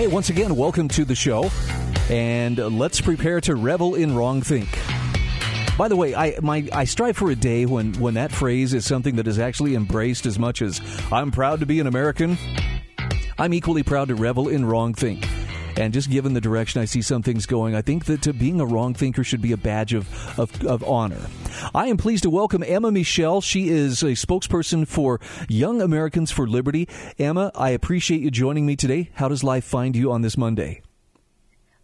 Hey, once again, welcome to the show, and let's prepare to revel in wrong think. By the way, I my I strive for a day when when that phrase is something that is actually embraced as much as I'm proud to be an American. I'm equally proud to revel in wrong think. And just given the direction I see some things going, I think that uh, being a wrong thinker should be a badge of, of, of honor. I am pleased to welcome Emma Michelle. She is a spokesperson for Young Americans for Liberty. Emma, I appreciate you joining me today. How does life find you on this Monday?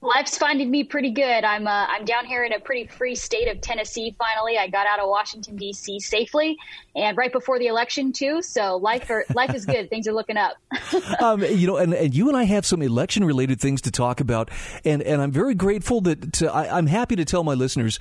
Life's finding me pretty good. I'm uh, I'm down here in a pretty free state of Tennessee. Finally, I got out of Washington D.C. safely, and right before the election too. So life are, life is good. Things are looking up. um, you know, and, and you and I have some election related things to talk about, and and I'm very grateful that to, I, I'm happy to tell my listeners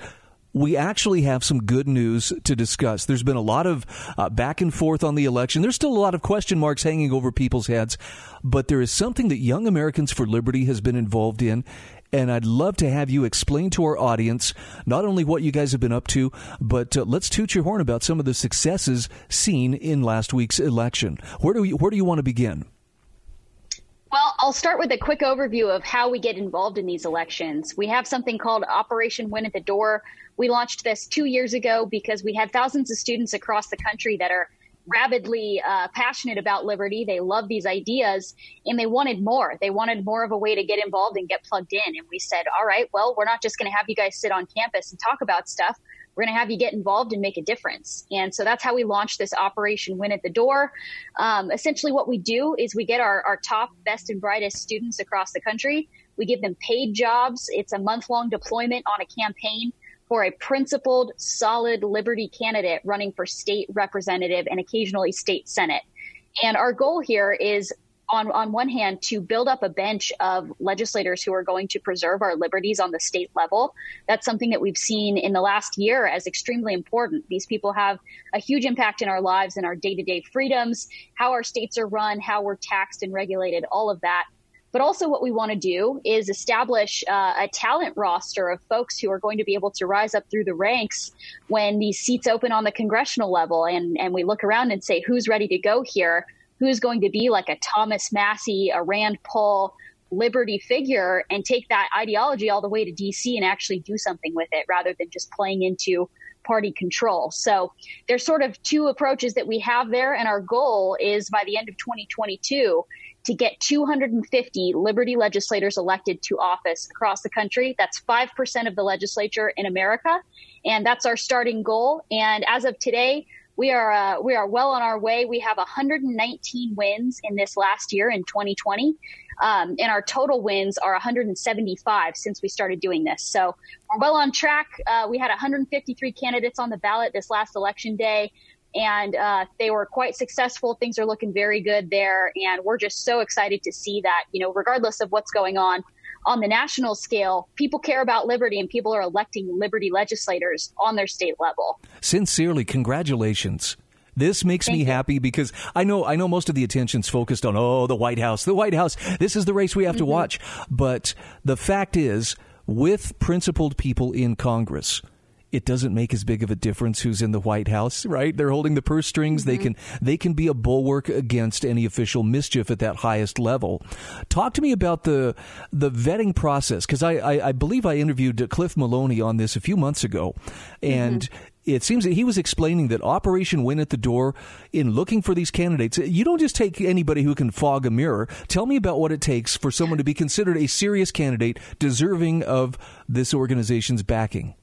we actually have some good news to discuss. There's been a lot of uh, back and forth on the election. There's still a lot of question marks hanging over people's heads, but there is something that Young Americans for Liberty has been involved in. And I'd love to have you explain to our audience not only what you guys have been up to, but uh, let's toot your horn about some of the successes seen in last week's election. Where do you, where do you want to begin? Well, I'll start with a quick overview of how we get involved in these elections. We have something called Operation Win at the Door. We launched this two years ago because we had thousands of students across the country that are rabidly uh, passionate about liberty. They love these ideas and they wanted more. They wanted more of a way to get involved and get plugged in. And we said, all right, well, we're not just going to have you guys sit on campus and talk about stuff. We're going to have you get involved and make a difference. And so that's how we launched this Operation Win at the Door. Um, essentially, what we do is we get our, our top, best, and brightest students across the country. We give them paid jobs. It's a month long deployment on a campaign for a principled, solid Liberty candidate running for state representative and occasionally state senate. And our goal here is on, on one hand, to build up a bench of legislators who are going to preserve our liberties on the state level. That's something that we've seen in the last year as extremely important. These people have a huge impact in our lives and our day to day freedoms, how our states are run, how we're taxed and regulated, all of that. But also, what we want to do is establish uh, a talent roster of folks who are going to be able to rise up through the ranks when these seats open on the congressional level. And, and we look around and say, who's ready to go here? who's going to be like a Thomas Massie, a Rand Paul, liberty figure and take that ideology all the way to DC and actually do something with it rather than just playing into party control. So there's sort of two approaches that we have there. And our goal is by the end of 2022 to get 250 liberty legislators elected to office across the country. That's 5% of the legislature in America. And that's our starting goal. And as of today, we are uh, we are well on our way. We have 119 wins in this last year in 2020, um, and our total wins are 175 since we started doing this. So we're well on track. Uh, we had 153 candidates on the ballot this last election day, and uh, they were quite successful. Things are looking very good there, and we're just so excited to see that. You know, regardless of what's going on on the national scale, people care about liberty and people are electing liberty legislators on their state level. Sincerely, congratulations. This makes Thank me you. happy because I know I know most of the attention's focused on oh the White House, the White House. This is the race we have to Mm-hmm. watch. But the fact is, with principled people in Congress, it doesn't make as big of a difference who's in the White House, right? They're holding the purse strings. They mm-hmm. can they can be a bulwark against any official mischief at that highest level. Talk to me about the the vetting process because I, I I believe I interviewed Cliff Maloney on this a few months ago, and. Mm-hmm. It seems that he was explaining that Operation Win at the Door, in looking for these candidates, you don't just take anybody who can fog a mirror. Tell me about what it takes for someone to be considered a serious candidate deserving of this organization's backing.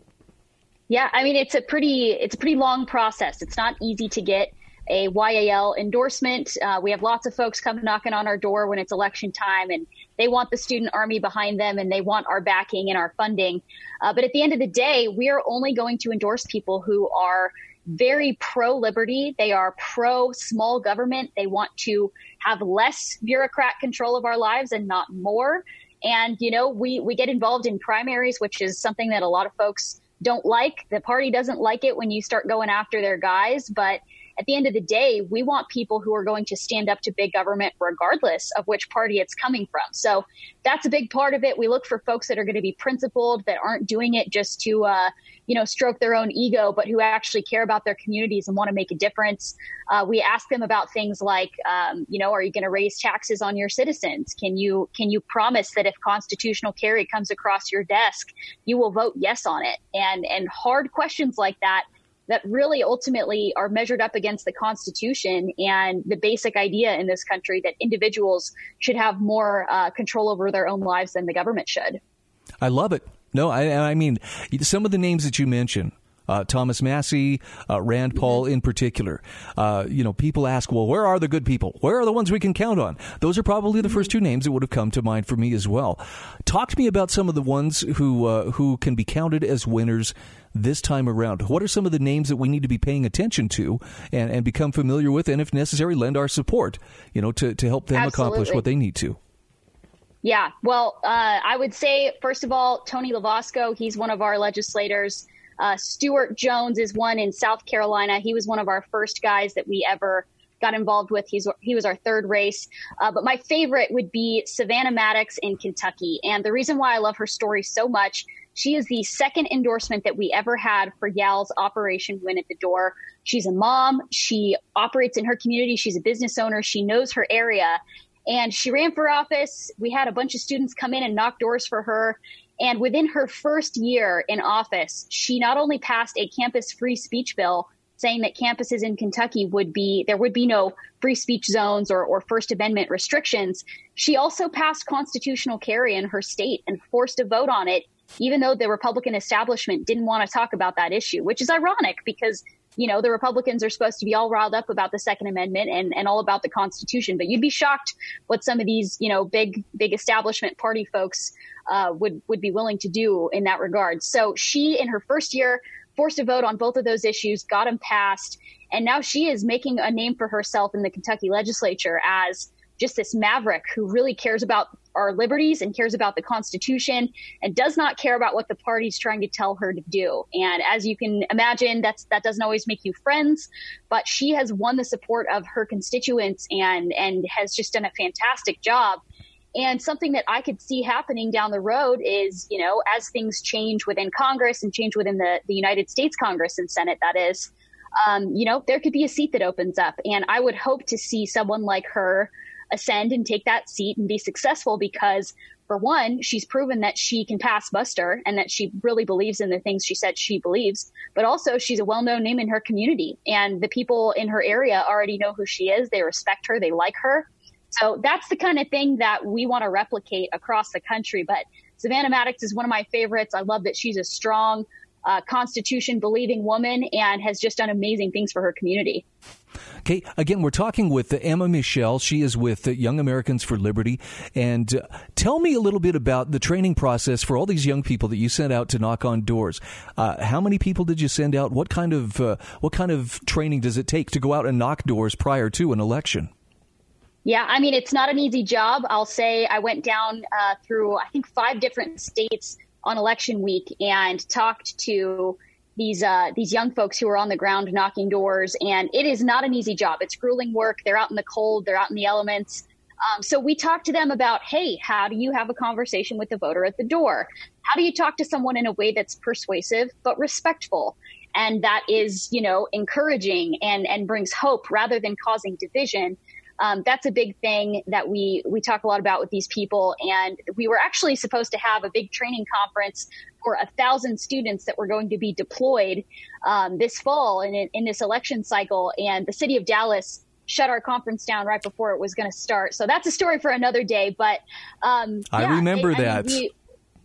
Yeah, I mean it's a pretty it's a pretty long process. It's not easy to get a YAL endorsement. Uh, we have lots of folks come knocking on our door when it's election time, and they want the student army behind them, and they want our backing and our funding. Uh, but at the end of the day, we are only going to endorse people who are very pro liberty. They are pro small government. They want to have less bureaucrat control of our lives and not more. And, you know, we, we get involved in primaries, which is something that a lot of folks don't like. The party doesn't like it when you start going after their guys, but at the end of the day, we want people who are going to stand up to big government regardless of which party it's coming from. So that's a big part of it. We look for folks that are going to be principled, that aren't doing it just to, uh, you know, stroke their own ego, but who actually care about their communities and want to make a difference. Uh, we ask them about things like, um, you know, are you going to raise taxes on your citizens? Can you can you promise that if constitutional carry comes across your desk, you will vote yes on it? And and hard questions like that that really ultimately are measured up against the Constitution and the basic idea in this country that individuals should have more uh, control over their own lives than the government should. I love it. No, I, I mean, some of the names that you mentioned, uh, Thomas Massie, uh, Rand Paul in particular. Uh, you know, people ask, well, where are the good people? Where are the ones we can count on? Those are probably the first two names that would have come to mind for me as well. Talk to me about some of the ones who uh, who can be counted as winners this time around. What are some of the names that we need to be paying attention to and, and become familiar with, and if necessary, lend our support, you know, to, to help them Absolutely. accomplish what they need to? Yeah, well, uh, I would say, first of all, Tony Lovasco, he's one of our legislators. Uh, Stewart Jones is one in South Carolina. He was one of our first guys that we ever got involved with. He's, he was our third race. Uh, but my favorite would be Savannah Maddox in Kentucky. And the reason why I love her story so much, she is the second endorsement that we ever had for YAL's Operation Win at the Door. She's a mom. She operates in her community. She's a business owner. She knows her area. And she ran for office. We had a bunch of students come in and knock doors for her. And within her first year in office, she not only passed a campus free speech bill saying that campuses in Kentucky would be, there would be no free speech zones or, or First Amendment restrictions. She also passed constitutional carry in her state and forced a vote on it, even though the Republican establishment didn't want to talk about that issue, which is ironic because you know, the Republicans are supposed to be all riled up about the Second Amendment and, and all about the Constitution. But you'd be shocked what some of these, you know, big big establishment party folks uh, would would be willing to do in that regard. So she, in her first year, forced a vote on both of those issues, got them passed, and now she is making a name for herself in the Kentucky legislature as just this maverick who really cares about our liberties and cares about the Constitution and does not care about what the party's trying to tell her to do. And as you can imagine, that's that doesn't always make you friends, but she has won the support of her constituents and and has just done a fantastic job. And something that I could see happening down the road is, you know, as things change within Congress and change within the, the United States Congress and Senate, that is, um, you know, there could be a seat that opens up. And I would hope to see someone like her ascend and take that seat and be successful because for one, she's proven that she can pass muster and that she really believes in the things she said she believes. But also, she's a well known name in her community, and the people in her area already know who she is. They respect her, they like her. So that's the kind of thing that we want to replicate across the country. But Savannah Maddox is one of my favorites. I love that she's a strong, uh, Constitution believing woman and has just done amazing things for her community. Okay, again, we're talking with Emma Michelle. She is with Young Americans for Liberty. And uh, tell me a little bit about the training process for all these young people that you sent out to knock on doors. Uh, how many people did you send out? What kind of uh, what kind of training does it take to go out and knock doors prior to an election? Yeah, I mean, it's not an easy job. I'll say I went down uh, through, I think, five different states on election week and talked to these uh, these young folks who are on the ground knocking doors, and it is not an easy job. It's grueling work. They're out in the cold. They're out in the elements. Um, so we talked to them about, hey, how do you have a conversation with the voter at the door? How do you talk to someone in a way that's persuasive but respectful? And that is, you know, encouraging and, and brings hope rather than causing division um, that's a big thing that we we talk a lot about with these people. And we were actually supposed to have a big training conference for a thousand students that were going to be deployed um, this fall in, in this election cycle. And the city of Dallas shut our conference down right before it was going to start. So that's a story for another day. But um, I yeah, remember I, that. I mean, we,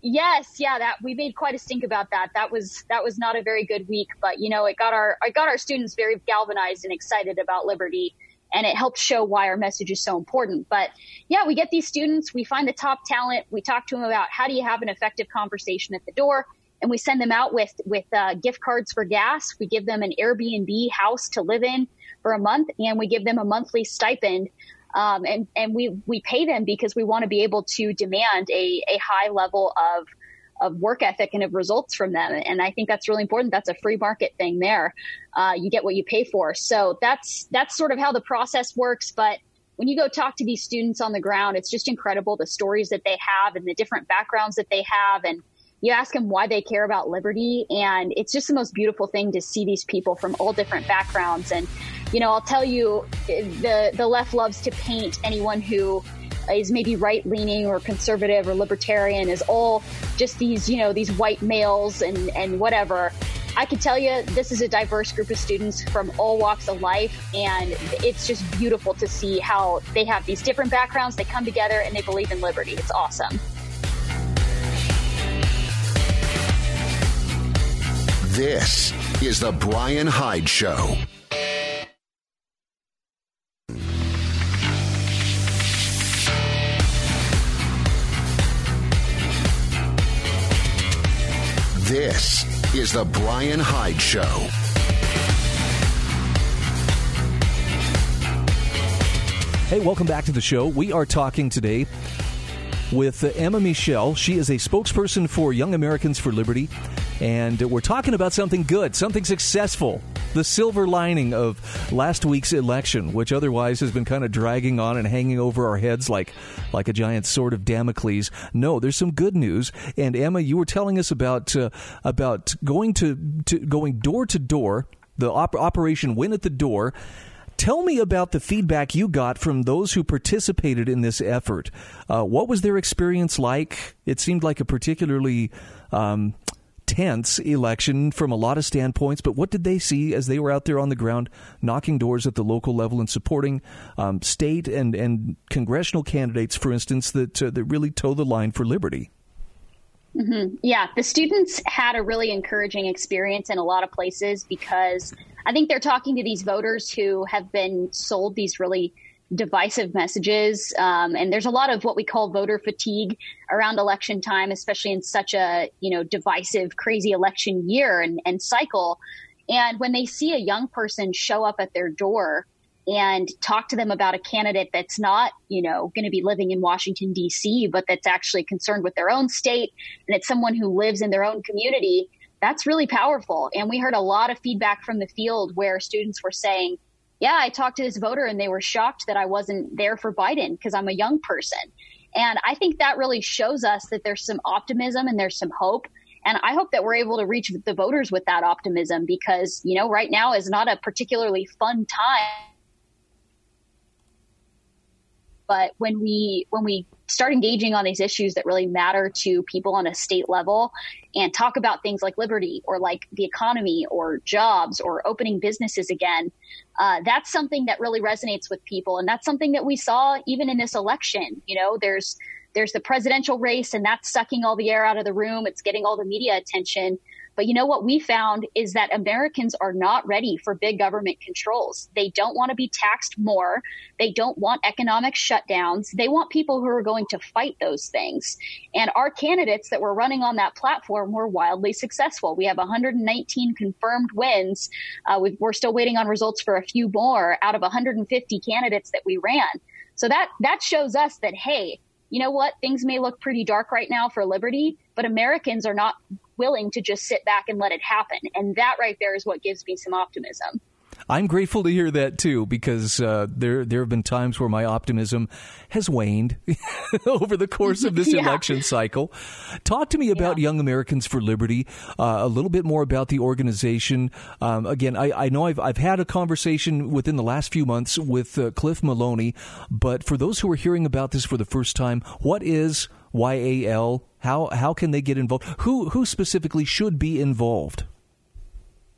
yes, yeah, that we made quite a stink about that. That was that was not a very good week, but you know, it got our it got our students very galvanized and excited about liberty and it helps show why our message is so important. But yeah, we get these students, we find the top talent, we talk to them about how do you have an effective conversation at the door, and we send them out with with uh, gift cards for gas. We give them an Airbnb house to live in for a month, and we give them a monthly stipend. Um, and and we we pay them because we want to be able to demand a a high level of of work ethic and of results from them. And I think that's really important. That's a free market thing there. Uh, you get what you pay for. So that's that's sort of how the process works. But when you go talk to these students on the ground, it's just incredible the stories that they have and the different backgrounds that they have and you ask them why they care about liberty and it's just the most beautiful thing to see these people from all different backgrounds and you know i'll tell you the the left loves to paint anyone who is maybe right leaning or conservative or libertarian is all just these, you know, these white males and, and whatever. I can tell you this is a diverse group of students from all walks of life, and it's just beautiful to see how they have these different backgrounds, they come together, and they believe in liberty. It's awesome. This is The Brian Hyde Show. This is The Brian Hyde Show. Hey, welcome back to the show. We are talking today with uh, Emma Michelle. She is a spokesperson for Young Americans for Liberty, and we're talking about something good, something successful the silver lining of last week's election, which otherwise has been kind of dragging on and hanging over our heads like like a giant sword of Damocles. No, there's some good news. And Emma, you were telling us about uh, about going to, to going door to door, the op- operation Win at the Door. Tell me about the feedback you got from those who participated in this effort. Uh, what was their experience like? It seemed like a particularly um, tense election from a lot of standpoints, but what did they see as they were out there on the ground knocking doors at the local level and supporting um, state and, and congressional candidates, for instance, that, uh, that really toe the line for liberty? Mm-hmm. Yeah, the students had a really encouraging experience in a lot of places because I think they're talking to these voters who have been sold these really divisive messages. Um, and there's a lot of what we call voter fatigue around election time, especially in such a you know divisive, crazy election year and, and cycle. And when they see a young person show up at their door and talk to them about a candidate that's not, you know, going to be living in Washington D.C., but that's actually concerned with their own state and it's someone who lives in their own community, that's really powerful. And we heard a lot of feedback from the field where students were saying, yeah, I talked to this voter and they were shocked that I wasn't there for Biden because I'm a young person. And I think that really shows us that there's some optimism and there's some hope. And I hope that we're able to reach the voters with that optimism because, you know, right now is not a particularly fun time but when we when we start engaging on these issues that really matter to people on a state level and talk about things like liberty or like the economy or jobs or opening businesses again, uh, that's something that really resonates with people. And that's something that we saw even in this election. You know, there's there's the presidential race and that's sucking all the air out of the room. It's getting all the media attention. But you know what we found is that Americans are not ready for big government controls. They don't want to be taxed more. They don't want economic shutdowns. They want people who are going to fight those things. And our candidates that were running on that platform were wildly successful. We have 119 confirmed wins. Uh, we are still waiting on results for a few more out of 150 candidates that we ran. So that that shows us that hey, you know what? Things may look pretty dark right now for liberty, but Americans are not willing to just sit back and let it happen. And that right there is what gives me some optimism. I'm grateful to hear that too, because uh, there there have been times where my optimism has waned over the course of this yeah. election cycle. Talk to me about yeah. Young Americans for Liberty, uh, a little bit more about the organization. Um, again, I, I, know I've I've had a conversation within the last few months with uh, Cliff Maloney, but for those who are hearing about this for the first time, what is YAL? How how can they get involved? Who who specifically should be involved?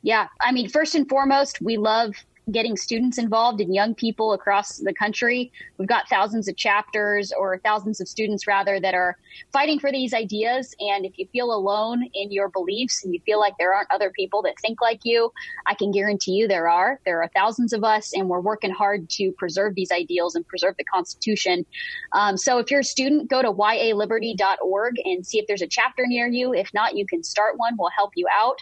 Yeah, I mean, first and foremost, we love getting students involved and young people across the country. We've got thousands of chapters or thousands of students rather that are fighting for these ideas. And if you feel alone in your beliefs and you feel like there aren't other people that think like you, I can guarantee you there are. There are thousands of us, and we're working hard to preserve these ideals and preserve the Constitution. Um, so if you're a student, go to yaliberty.org and see if there's a chapter near you. If not, you can start one. We'll help you out.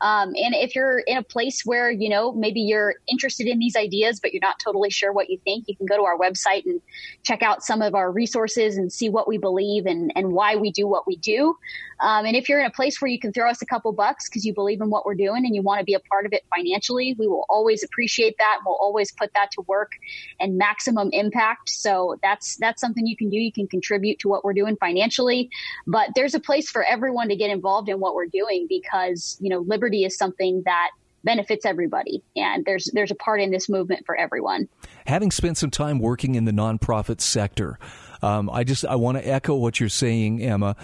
Um, and if you're in a place where, you know, maybe you're interested in these ideas, but you're not totally sure what you think, you can go to our website and check out some of our resources and see what we believe and, and why we do what we do. Um, and if you're in a place where you can throw us a couple bucks because you believe in what we're doing and you want to be a part of it financially, we will always appreciate that. And We'll always put that to work and maximum impact. So that's that's something you can do. You can contribute to what we're doing financially, but there's a place for everyone to get involved in what we're doing because you know liberty is something that benefits everybody and there's there's a part in this movement for everyone having spent some time working in the nonprofit sector um, i just i want to echo what you're saying emma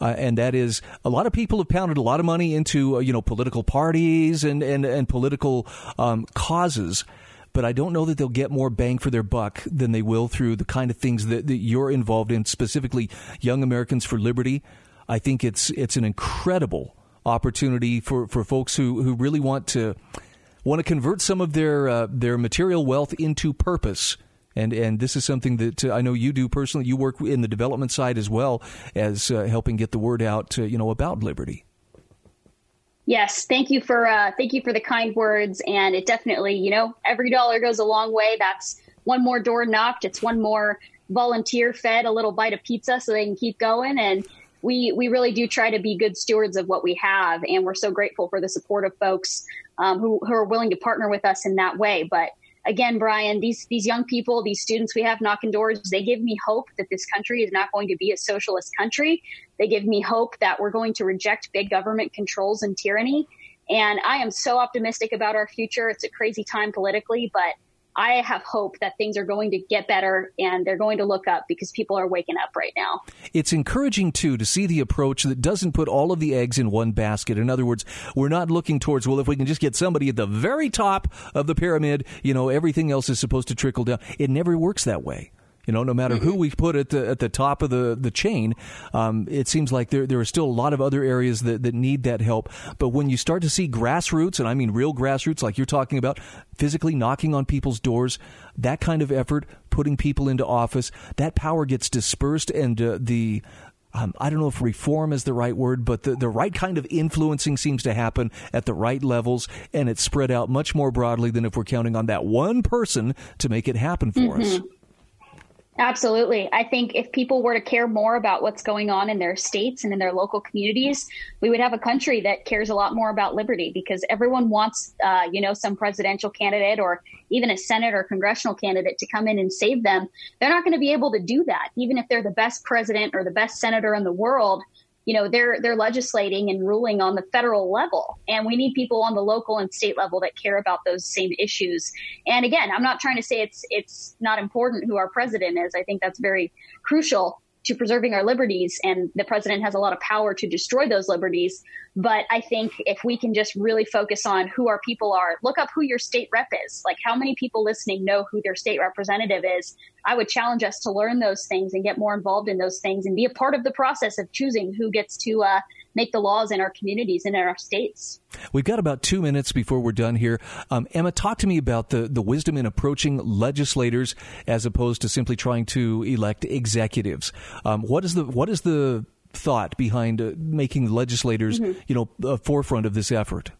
uh, and that is a lot of people have pounded a lot of money into uh, you know political parties and and and political um, causes but I don't know that they'll get more bang for their buck than they will through the kind of things that, that you're involved in, specifically Young Americans for Liberty. I think it's it's an incredible opportunity for, for folks who, who really want to want to convert some of their uh, their material wealth into purpose. And and this is something that uh, I know you do personally. You work in the development side as well as uh, helping get the word out, you know, about liberty. Yes, thank you for uh, thank you for the kind words, and it definitely, you know, every dollar goes a long way. That's one more door knocked. It's one more volunteer fed a little bite of pizza so they can keep going and we we really do try to be good stewards of what we have, and we're so grateful for the support of folks um, who, who are willing to partner with us in that way. But again, Brian, these these young people, these students we have knocking doors, they give me hope that this country is not going to be a socialist country. They give me hope that we're going to reject big government controls and tyranny. And I am so optimistic about our future. It's a crazy time politically, but I have hope that things are going to get better and they're going to look up because people are waking up right now. It's encouraging, too, to see the approach that doesn't put all of the eggs in one basket. In other words, we're not looking towards, well, if we can just get somebody at the very top of the pyramid, you know, everything else is supposed to trickle down. It never works that way. You know, no matter who mm-hmm. we put at the at the top of the the chain, um, it seems like there there are still a lot of other areas that, that need that help. But when you start to see grassroots, and I mean real grassroots, like you're talking about, physically knocking on people's doors, that kind of effort, putting people into office, that power gets dispersed, and uh, the um, I don't know if reform is the right word, but the, the right kind of influencing seems to happen at the right levels, and it's spread out much more broadly than if we're counting on that one person to make it happen for mm-hmm. us. Absolutely. I think if people were to care more about what's going on in their states and in their local communities, we would have a country that cares a lot more about liberty because everyone wants, uh, you know, some presidential candidate or even a Senate or congressional candidate to come in and save them. They're not going to be able to do that, even if they're the best president or the best senator in the world you know they're they're legislating and ruling on the federal level. And we need people on the local and state level that care about those same issues. And again i'm not trying to say it's it's not important who our president is. I think that's very crucial to preserving our liberties, and the president has a lot of power to destroy those liberties. But I think if we can just really focus on who our people are, look up who your state rep is. Like how many people listening know who their state representative is. I would challenge us to learn those things and get more involved in those things and be a part of the process of choosing who gets to uh, make the laws in our communities and in our states. We've got about two minutes before we're done here. Um, Emma, talk to me about the, the wisdom in approaching legislators as opposed to simply trying to elect executives. Um, what is the what is the thought behind uh, making legislators, mm-hmm. you know, a forefront of this effort?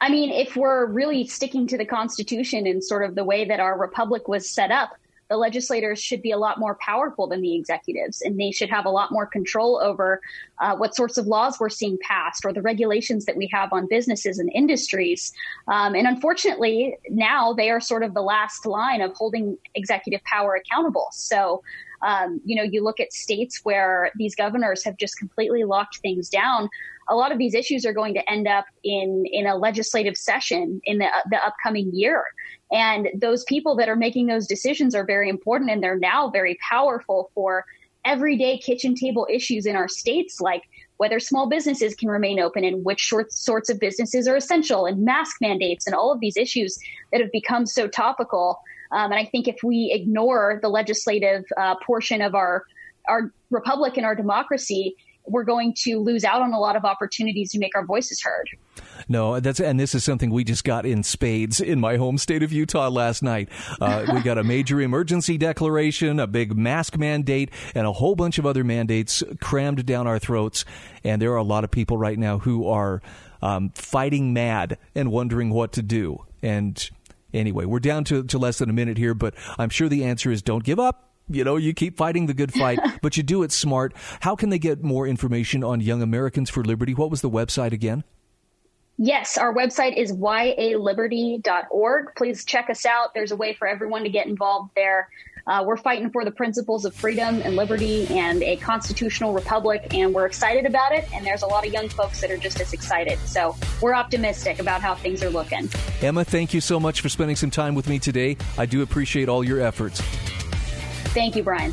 I mean, if we're really sticking to the Constitution and sort of the way that our republic was set up, the legislators should be a lot more powerful than the executives, and they should have a lot more control over uh, what sorts of laws we're seeing passed or the regulations that we have on businesses and industries. Um, and unfortunately, now they are sort of the last line of holding executive power accountable. So, um, you know, you look at states where these governors have just completely locked things down. A lot of these issues are going to end up in in a legislative session in the the upcoming year. And those people that are making those decisions are very important and they're now very powerful for everyday kitchen table issues in our states like whether small businesses can remain open and which short, sorts of businesses are essential and mask mandates and all of these issues that have become so topical. Um, and I think if we ignore the legislative uh, portion of our our republic and our democracy, we're going to lose out on a lot of opportunities to make our voices heard. No, that's and this is something we just got in spades in my home state of Utah last night. Uh, we got a major emergency declaration, a big mask mandate, and a whole bunch of other mandates crammed down our throats. And there are a lot of people right now who are um, fighting mad and wondering what to do. And anyway, we're down to, to less than a minute here, but I'm sure the answer is don't give up you know, you keep fighting the good fight, but you do it smart. How can they get more information on Young Americans for Liberty? What was the website again? Yes, our website is yaliberty.org. Please check us out. There's a way for everyone to get involved there. Uh, we're fighting for the principles of freedom and liberty and a constitutional republic, and we're excited about it. And there's a lot of young folks that are just as excited. So we're optimistic about how things are looking. Emma, thank you so much for spending some time with me today. I do appreciate all your efforts. Thank you, Brian.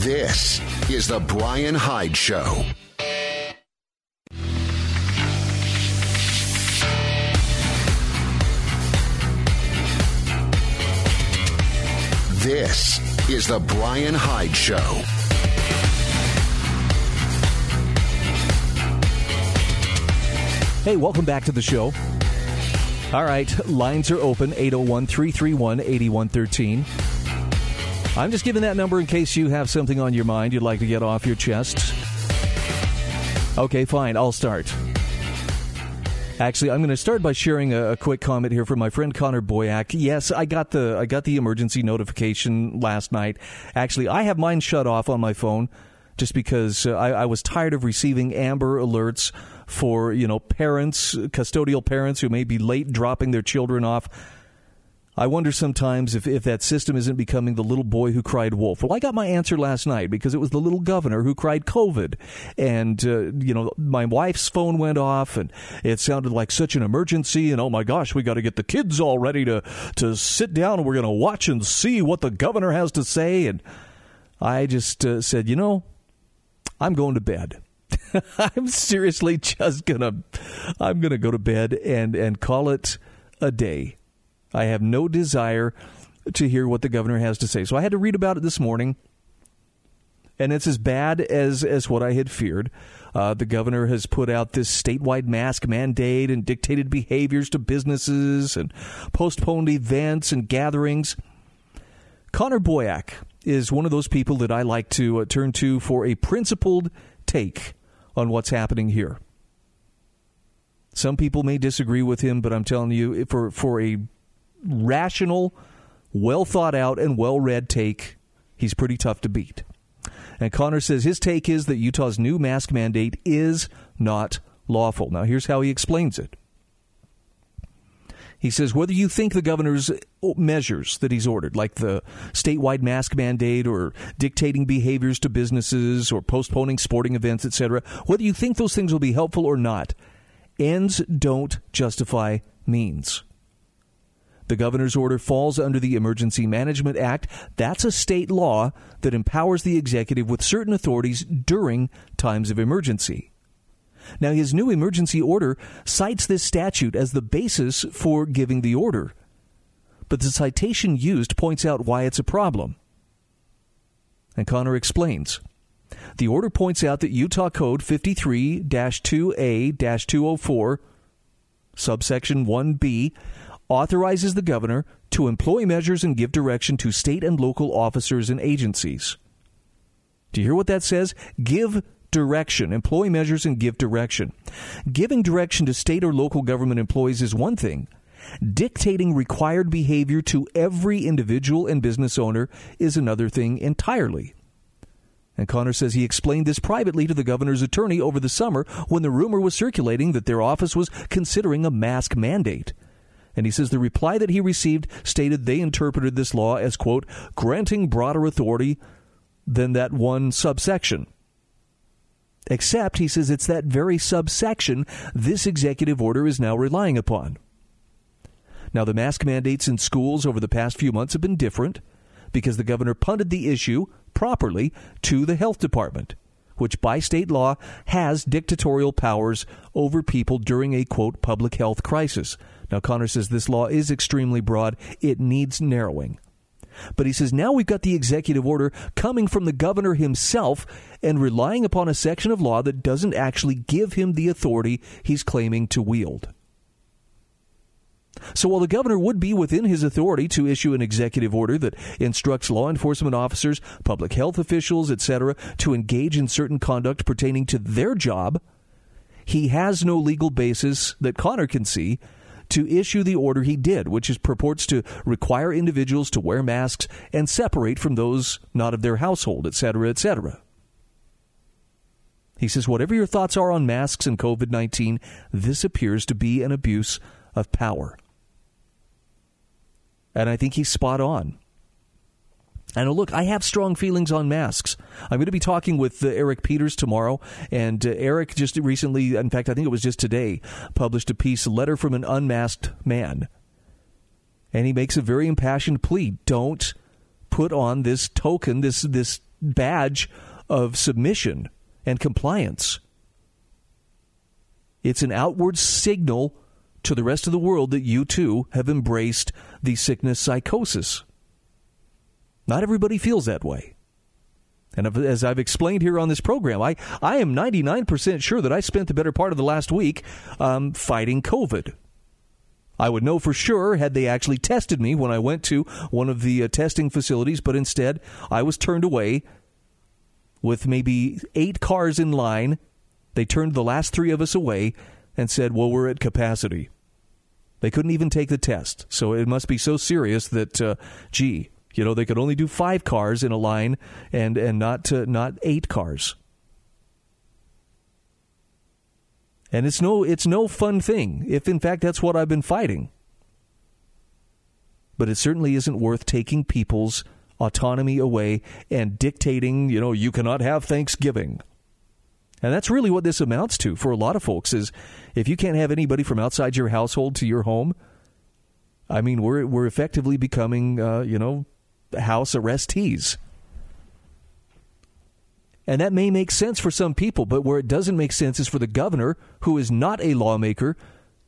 This is the Brian Hyde Show. This is the Brian Hyde Show. Hey, welcome back to the show. All right, lines are open 801 331 8113. I'm just giving that number in case you have something on your mind you'd like to get off your chest. Okay, fine, I'll start. Actually, I'm going to start by sharing a, a, quick comment here from my friend Connor Boyack. Yes, I got the I got the emergency notification last night. Actually, I have mine shut off on my phone just because uh, I, I was tired of receiving Amber alerts for you know parents, custodial parents who may be late dropping their children off. I wonder sometimes if, if that system isn't becoming the little boy who cried wolf. Well, I got my answer last night because it was the little governor who cried COVID. And, uh, you know, my wife's phone went off and it sounded like such an emergency. And oh my gosh, we got to get the kids all ready to, to sit down and we're going to watch and see what the governor has to say. And I just uh, said, you know, I'm going to bed. I'm seriously just gonna I'm gonna go to bed and and call it a day. I have no desire to hear what the governor has to say. So I had to read about it this morning, and it's as bad as as what I had feared. Uh, the governor has put out this statewide mask mandate and dictated behaviors to businesses and postponed events and gatherings. Connor Boyack is one of those people that I like to uh, turn to for a principled take on what's happening here. Some people may disagree with him, but I'm telling you, for for a rational, well thought out, and well read take, he's pretty tough to beat. And Connor says his take is that Utah's new mask mandate is not lawful. Now, here's how he explains it. He says whether you think the governor's measures that he's ordered, like the statewide mask mandate or dictating behaviors to businesses or postponing sporting events, etc., whether you think those things will be helpful or not, ends don't justify means. The governor's order falls under the Emergency Management Act. That's a state law that empowers the executive with certain authorities during times of emergency. Now, his new emergency order cites this statute as the basis for giving the order, but the citation used points out why it's a problem. And Connor explains. The order points out that Utah Code 53 2A 204, subsection 1B, authorizes the governor to employ measures and give direction to state and local officers and agencies. Do you hear what that says? Give direction, employ measures and give direction. Giving direction to state or local government employees is one thing. Dictating required behavior to every individual and business owner is another thing entirely. And Connor says he explained this privately to the governor's attorney over the summer when the rumor was circulating that their office was considering a mask mandate. And he says the reply that he received stated they interpreted this law as, quote, granting broader authority than that one subsection Except, he says, it's that very subsection this executive order is now relying upon. Now, the mask mandates in schools over the past few months have been different because the governor punted the issue properly to the health department, which by state law has dictatorial powers over people during a quote public health crisis. Now, Connor says this law is extremely broad, it needs narrowing. But he says now we've got the executive order coming from the governor himself and relying upon a section of law that doesn't actually give him the authority he's claiming to wield. So while the governor would be within his authority to issue an executive order that instructs law enforcement officers, public health officials, etc., to engage in certain conduct pertaining to their job, he has no legal basis that Connor can see to issue the order he did, which is purports to require individuals to wear masks and separate from those not of their household, etc., etc. He says, whatever your thoughts are on masks and COVID 19, this appears to be an abuse of power. And I think he's spot on. And look, I have strong feelings on masks. I'm going to be talking with uh, Eric Peters tomorrow. And uh, Eric just recently, in fact, I think it was just today, published a piece, a Letter from an Unmasked Man. And he makes a very impassioned plea don't put on this token, this, this badge of submission and compliance. It's an outward signal to the rest of the world that you too have embraced the sickness psychosis. Not everybody feels that way. And as I've explained here on this program, I, I am 99% sure that I spent the better part of the last week um, fighting COVID. I would know for sure had they actually tested me when I went to one of the uh, testing facilities, but instead I was turned away with maybe eight cars in line. They turned the last three of us away and said, Well, we're at capacity. They couldn't even take the test. So it must be so serious that, uh, gee, you know, they could only do five cars in a line and, and not, uh, not eight cars. And it's no, it's no fun thing, if in fact that's what I've been fighting. But it certainly isn't worth taking people's autonomy away and dictating, you know, you cannot have Thanksgiving. And that's really what this amounts to for a lot of folks is if you can't have anybody from outside your household to your home, I mean, we're we're effectively becoming, uh, you know, house arrestees. And that may make sense for some people, but where it doesn't make sense is for the governor, who is not a lawmaker,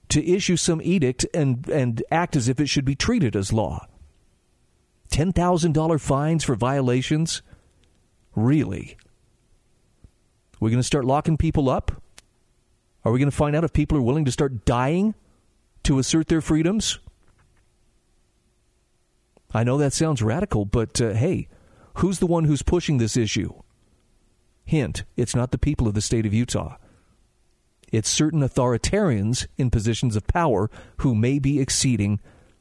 to issue some edict and, and act as if it should be treated as law. $10,000 fines for violations? Really? We're going to start locking people up? Are we going to find out if people are willing to start dying to assert their freedoms? I know that sounds radical, but uh, hey, who's the one who's pushing this issue? Hint, it's not the people of the state of Utah. It's certain authoritarians in positions of power who may be exceeding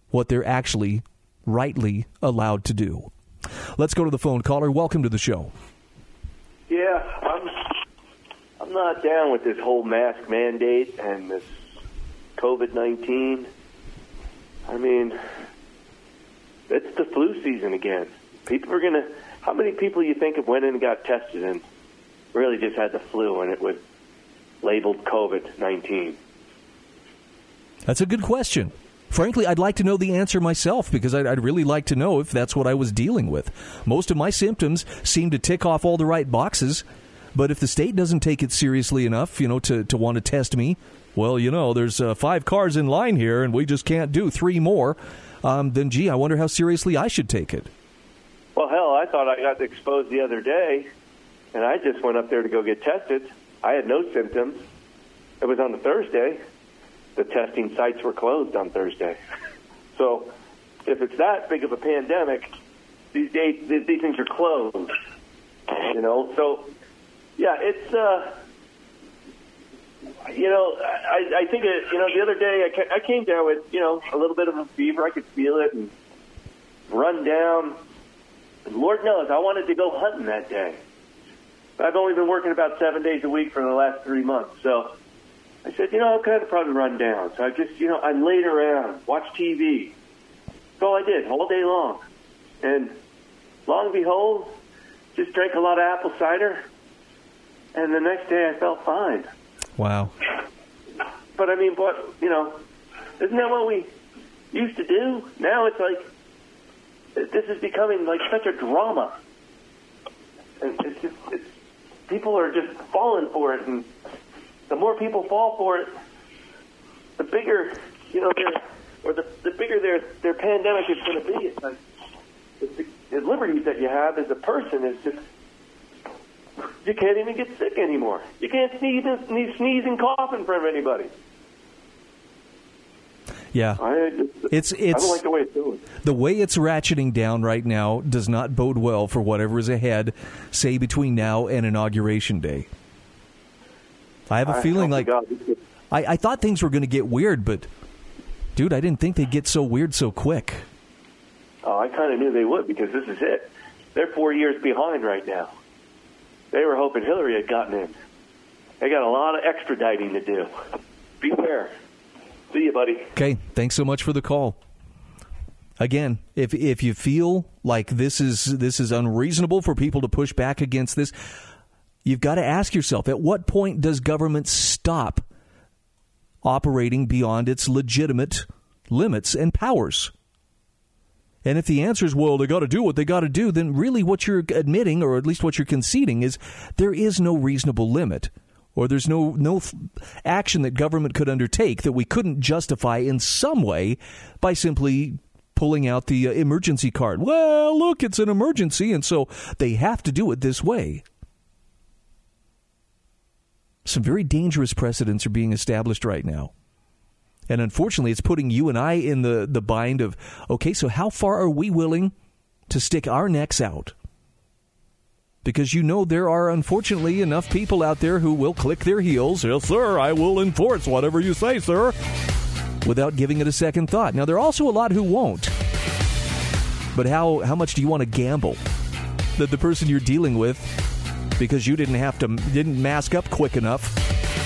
what they're actually rightly allowed to do. Let's go to the phone caller. Welcome to the show. Yeah, I'm I'm not down with this whole mask mandate and this COVID nineteen. I mean, it's the flu season again. People are gonna. How many people you think have went in and got tested and really just had the flu and it was labeled COVID nineteen? That's a good question. Frankly, I'd like to know the answer myself because I'd, I'd, really like to know if that's what I was dealing with. Most of my symptoms seem to tick off all the right boxes, but if the state doesn't take it seriously enough, you know, to, to want to test me, well, you know, there's uh, five cars in line here and we just can't do three more um, then gee, I wonder how seriously I should take it. Well, hell, I thought I got exposed the other day, and I just went up there to go get tested. I had no symptoms. It was on a Thursday. The testing sites were closed on Thursday. so, if it's that big of a pandemic, these days these things are closed. You know, so yeah, it's. uh you know, I, I think it, you know the other day I, I came down with you know a little bit of a fever. I could feel it and run down. And Lord knows I wanted to go hunting that day. But I've only been working about seven days a week for the last three months, so I said, you know, I'll kind of probably run down. So I just, you know, I laid around, watched TV. That's all I did all day long. And long and behold, just drank a lot of apple cider, and the next day I felt fine. Wow. But I mean, what you know, isn't that what we used to do? Now it's like this is becoming like such a drama, and it's just it's, people are just falling for it, and the more people fall for it, the bigger you know their or the, the bigger their their pandemic is going to be. It's like the, the liberties that you have as a person is just you can't even get sick anymore. You can't sneeze, sneeze and cough in front of anybody. Yeah, I, it's it's. I don't like the way it's doing. The way it's ratcheting down right now does not bode well for whatever is ahead. Say between now and inauguration day. I have a I, feeling like God, I, I thought things were going to get weird, but dude, I didn't think they'd get so weird so quick. Oh, I kind of knew they would because this is it. They're four years behind right now. They were hoping Hillary had gotten in. They got a lot of extraditing to do. Beware. See you, buddy. Okay, thanks so much for the call. Again, if if you feel like this is this is unreasonable for people to push back against this, you've got to ask yourself: At what point does government stop operating beyond its legitimate limits and powers? And if the answer is, well, they got to do what they got to do, then really what you're admitting, or at least what you're conceding, is there is no reasonable limit or there's no no f- action that government could undertake that we couldn't justify in some way by simply pulling out the uh, emergency card. Well, look, it's an emergency, and so they have to do it this way. Some very dangerous precedents are being established right now. And unfortunately, it's putting you and I in the, the bind of okay, so how far are we willing to stick our necks out? because you know there are unfortunately enough people out there who will click their heels. Yes, sir, I will enforce whatever you say, sir, without giving it a second thought. Now, there are also a lot who won't. But how, how much do you want to gamble that the person you're dealing with, because you didn't have to, didn't mask up quick enough,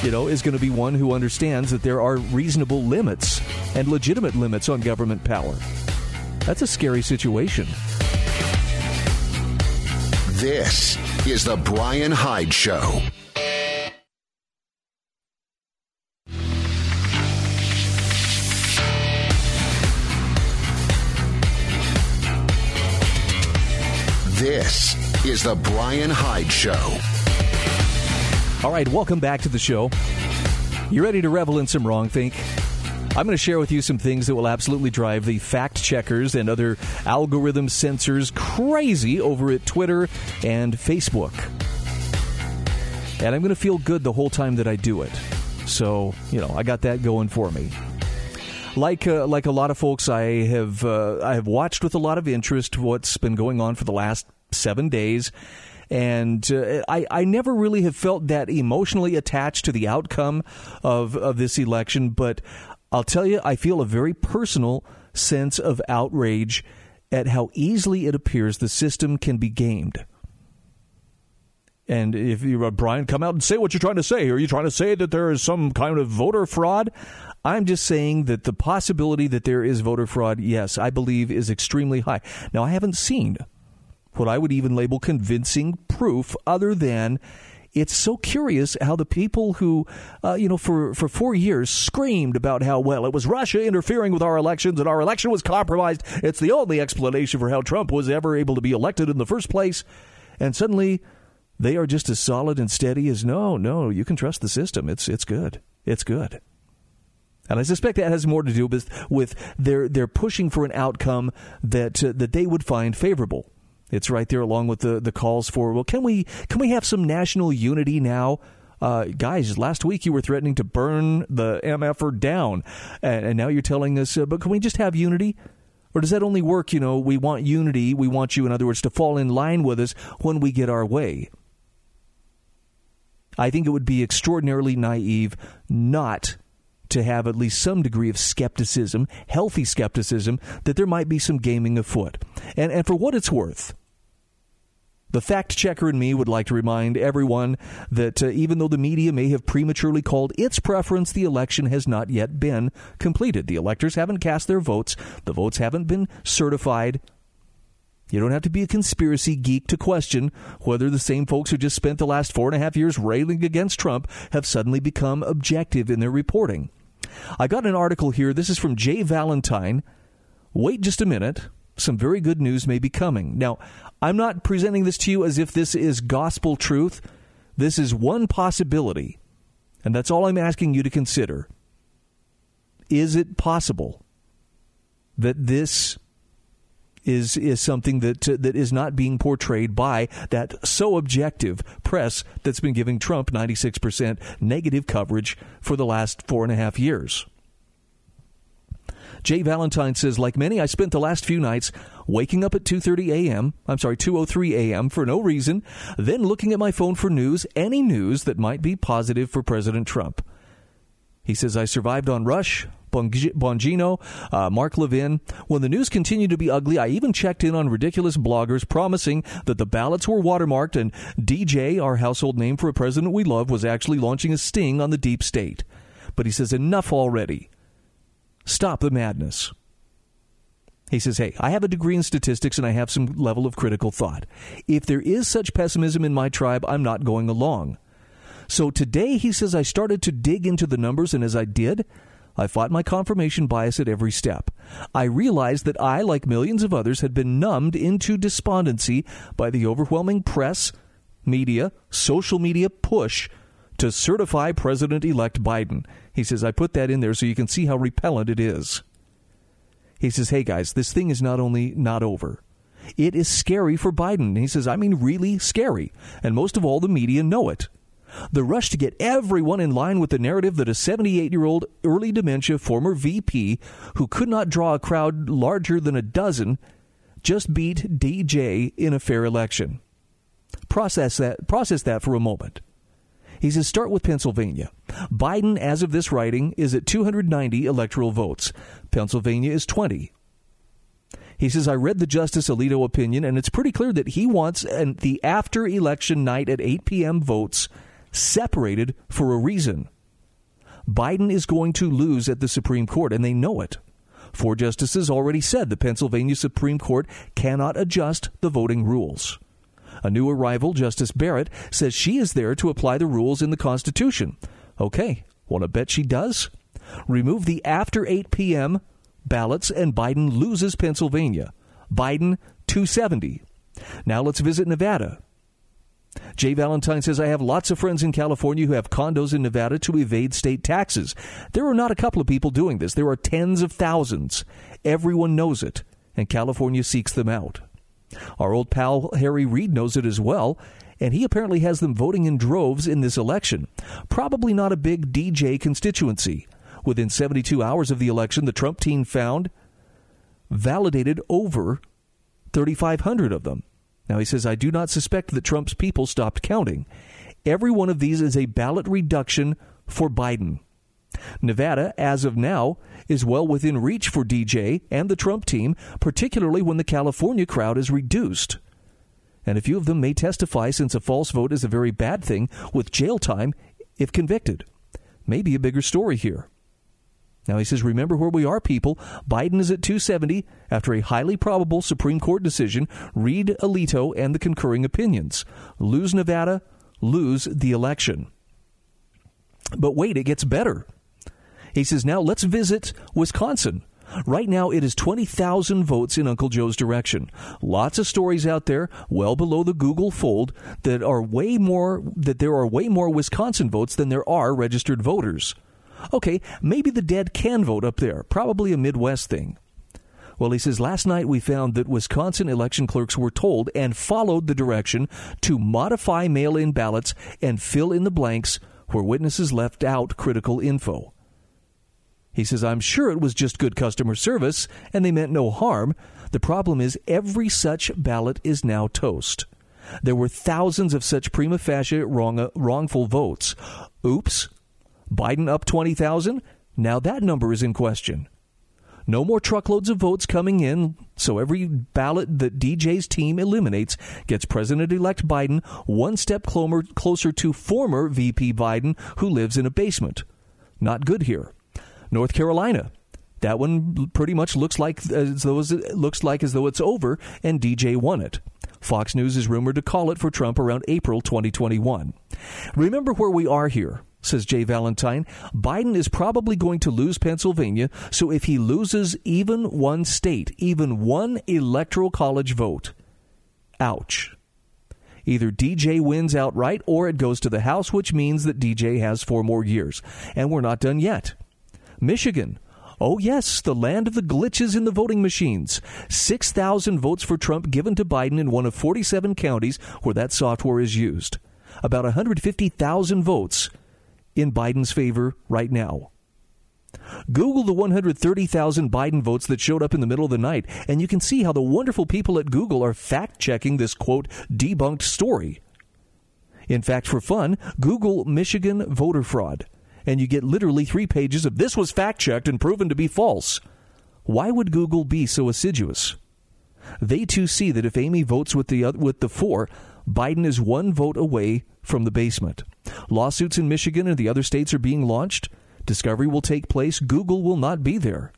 you know, is going to be one who understands that there are reasonable limits and legitimate limits on government power? That's a scary situation. This is the Brian Hyde Show. This is the Brian Hyde Show. All right, welcome back to the show. You ready to revel in some wrong think? I'm going to share with you some things that will absolutely drive the fact checkers and other algorithm censors crazy over at Twitter and Facebook. And I'm going to feel good the whole time that I do it. So, you know, I got that going for me. Like uh, like a lot of folks, I have uh, I have watched with a lot of interest what's been going on for the last seven days and uh, I, I never really have felt that emotionally attached to the outcome of, of this election, but I'll tell you, I feel a very personal sense of outrage at how easily it appears the system can be gamed. And if you, uh, Brian, come out and say what you're trying to say. Are you trying to say that there is some kind of voter fraud? I'm just saying that the possibility that there is voter fraud, yes, I believe is extremely high. Now, I haven't seen what I would even label convincing proof other than it's so curious how the people who, uh, you know, for, for four years screamed about how, well, it was Russia interfering with our elections and our election was compromised. It's the only explanation for how Trump was ever able to be elected in the first place. And suddenly they are just as solid and steady as no, no, you can trust the system. It's, it's good. It's good. And I suspect that has more to do with, with their, their pushing for an outcome that, uh, that they would find favorable. It's right there along with the, the calls for, well, can we, can we have some national unity now? Uh, guys, last week you were threatening to burn the MFR down, and, and now you're telling us, uh, but can we just have unity? Or does that only work, you know, we want unity, we want you, in other words, to fall in line with us when we get our way? I think it would be extraordinarily naive not to have at least some degree of skepticism, healthy skepticism, that there might be some gaming afoot. And, and for what it's worth, the fact checker in me would like to remind everyone that uh, even though the media may have prematurely called its preference, the election has not yet been completed. The electors haven't cast their votes, the votes haven't been certified. You don't have to be a conspiracy geek to question whether the same folks who just spent the last four and a half years railing against Trump have suddenly become objective in their reporting. I got an article here. This is from Jay Valentine. Wait just a minute. Some very good news may be coming. Now, I'm not presenting this to you as if this is gospel truth. This is one possibility. And that's all I'm asking you to consider. Is it possible that this is is something that uh, that is not being portrayed by that so objective press that's been giving Trump 96% negative coverage for the last four and a half years. Jay Valentine says, like many, I spent the last few nights waking up at 2:30 a.m. I'm sorry, 2:03 a.m. for no reason, then looking at my phone for news, any news that might be positive for President Trump. He says, I survived on Rush, Bongino, uh, Mark Levin. When the news continued to be ugly, I even checked in on ridiculous bloggers promising that the ballots were watermarked and DJ, our household name for a president we love, was actually launching a sting on the deep state. But he says, enough already. Stop the madness. He says, Hey, I have a degree in statistics and I have some level of critical thought. If there is such pessimism in my tribe, I'm not going along. So today, he says, I started to dig into the numbers, and as I did, I fought my confirmation bias at every step. I realized that I, like millions of others, had been numbed into despondency by the overwhelming press, media, social media push to certify President elect Biden. He says, I put that in there so you can see how repellent it is. He says, hey guys, this thing is not only not over, it is scary for Biden. He says, I mean, really scary. And most of all, the media know it. The rush to get everyone in line with the narrative that a 78 year old early dementia former VP who could not draw a crowd larger than a dozen just beat DJ in a fair election. Process that, process that for a moment. He says, start with Pennsylvania. Biden, as of this writing, is at 290 electoral votes. Pennsylvania is 20. He says, I read the Justice Alito opinion, and it's pretty clear that he wants an, the after election night at 8 p.m. votes separated for a reason. Biden is going to lose at the Supreme Court, and they know it. Four justices already said the Pennsylvania Supreme Court cannot adjust the voting rules. A new arrival, Justice Barrett, says she is there to apply the rules in the Constitution. Okay, want to bet she does? Remove the after 8 p.m. ballots, and Biden loses Pennsylvania. Biden 270. Now let's visit Nevada. Jay Valentine says, I have lots of friends in California who have condos in Nevada to evade state taxes. There are not a couple of people doing this, there are tens of thousands. Everyone knows it, and California seeks them out. Our old pal Harry Reid knows it as well, and he apparently has them voting in droves in this election. Probably not a big DJ constituency. Within 72 hours of the election, the Trump team found validated over 3,500 of them. Now, he says, I do not suspect that Trump's people stopped counting. Every one of these is a ballot reduction for Biden. Nevada, as of now, is well within reach for DJ and the Trump team, particularly when the California crowd is reduced. And a few of them may testify since a false vote is a very bad thing with jail time if convicted. Maybe a bigger story here. Now he says, remember where we are, people. Biden is at 270 after a highly probable Supreme Court decision. Read Alito and the concurring opinions. Lose Nevada, lose the election. But wait, it gets better. He says, now let's visit Wisconsin. Right now, it is 20,000 votes in Uncle Joe's direction. Lots of stories out there, well below the Google fold, that are way more that there are way more Wisconsin votes than there are registered voters. Okay, maybe the dead can vote up there. Probably a Midwest thing. Well, he says, last night we found that Wisconsin election clerks were told and followed the direction to modify mail in ballots and fill in the blanks where witnesses left out critical info. He says, I'm sure it was just good customer service and they meant no harm. The problem is every such ballot is now toast. There were thousands of such prima facie wrong, uh, wrongful votes. Oops, Biden up 20,000? Now that number is in question. No more truckloads of votes coming in, so every ballot that DJ's team eliminates gets President elect Biden one step closer to former VP Biden, who lives in a basement. Not good here. North Carolina. That one pretty much looks like as though it looks like as though it's over, and DJ won it. Fox News is rumored to call it for Trump around April 2021. Remember where we are here says Jay Valentine. Biden is probably going to lose Pennsylvania, so if he loses even one state, even one electoral college vote, ouch. Either DJ wins outright or it goes to the House, which means that DJ has four more years. And we're not done yet. Michigan. Oh, yes, the land of the glitches in the voting machines. 6,000 votes for Trump given to Biden in one of 47 counties where that software is used. About 150,000 votes in Biden's favor right now. Google the 130,000 Biden votes that showed up in the middle of the night, and you can see how the wonderful people at Google are fact checking this quote debunked story. In fact, for fun, Google Michigan voter fraud, and you get literally three pages of this was fact checked and proven to be false. Why would Google be so assiduous? They too see that if Amy votes with the with the four, Biden is one vote away from the basement. Lawsuits in Michigan and the other states are being launched. Discovery will take place. Google will not be there.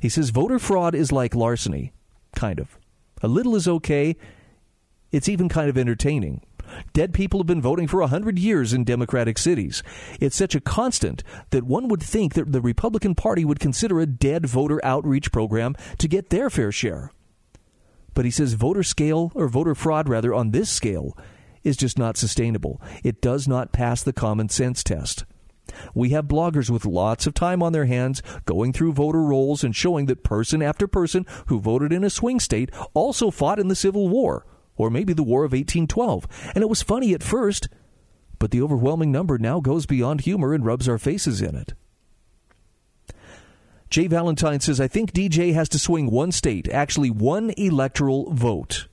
He says voter fraud is like larceny, kind of. A little is okay. It's even kind of entertaining. Dead people have been voting for a hundred years in Democratic cities. It's such a constant that one would think that the Republican Party would consider a dead voter outreach program to get their fair share. But he says voter scale, or voter fraud rather, on this scale is just not sustainable. It does not pass the common sense test. We have bloggers with lots of time on their hands going through voter rolls and showing that person after person who voted in a swing state also fought in the Civil War, or maybe the War of 1812. And it was funny at first, but the overwhelming number now goes beyond humor and rubs our faces in it. Jay Valentine says, I think DJ has to swing one state, actually one electoral vote.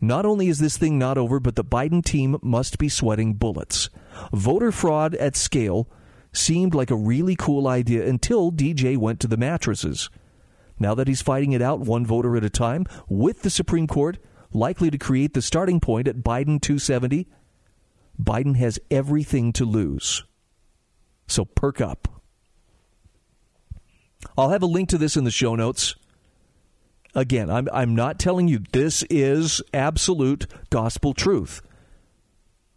Not only is this thing not over, but the Biden team must be sweating bullets. Voter fraud at scale seemed like a really cool idea until DJ went to the mattresses. Now that he's fighting it out one voter at a time with the Supreme Court, likely to create the starting point at Biden 270, Biden has everything to lose. So perk up. I'll have a link to this in the show notes. Again, I'm, I'm not telling you this is absolute gospel truth.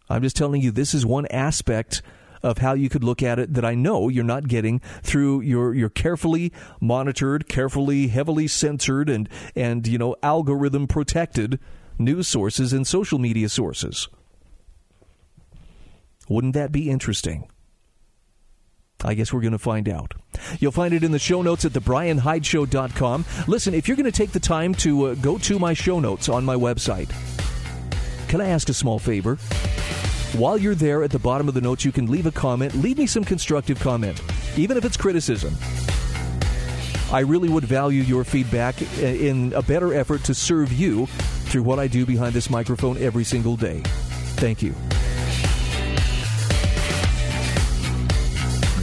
I'm just telling you this is one aspect of how you could look at it that I know you're not getting through your your carefully monitored, carefully heavily censored and and you know algorithm protected news sources and social media sources. Wouldn't that be interesting? I guess we're going to find out. You'll find it in the show notes at thebrianhydeshow.com. Listen, if you're going to take the time to uh, go to my show notes on my website, can I ask a small favor? While you're there at the bottom of the notes, you can leave a comment. Leave me some constructive comment, even if it's criticism. I really would value your feedback in a better effort to serve you through what I do behind this microphone every single day. Thank you.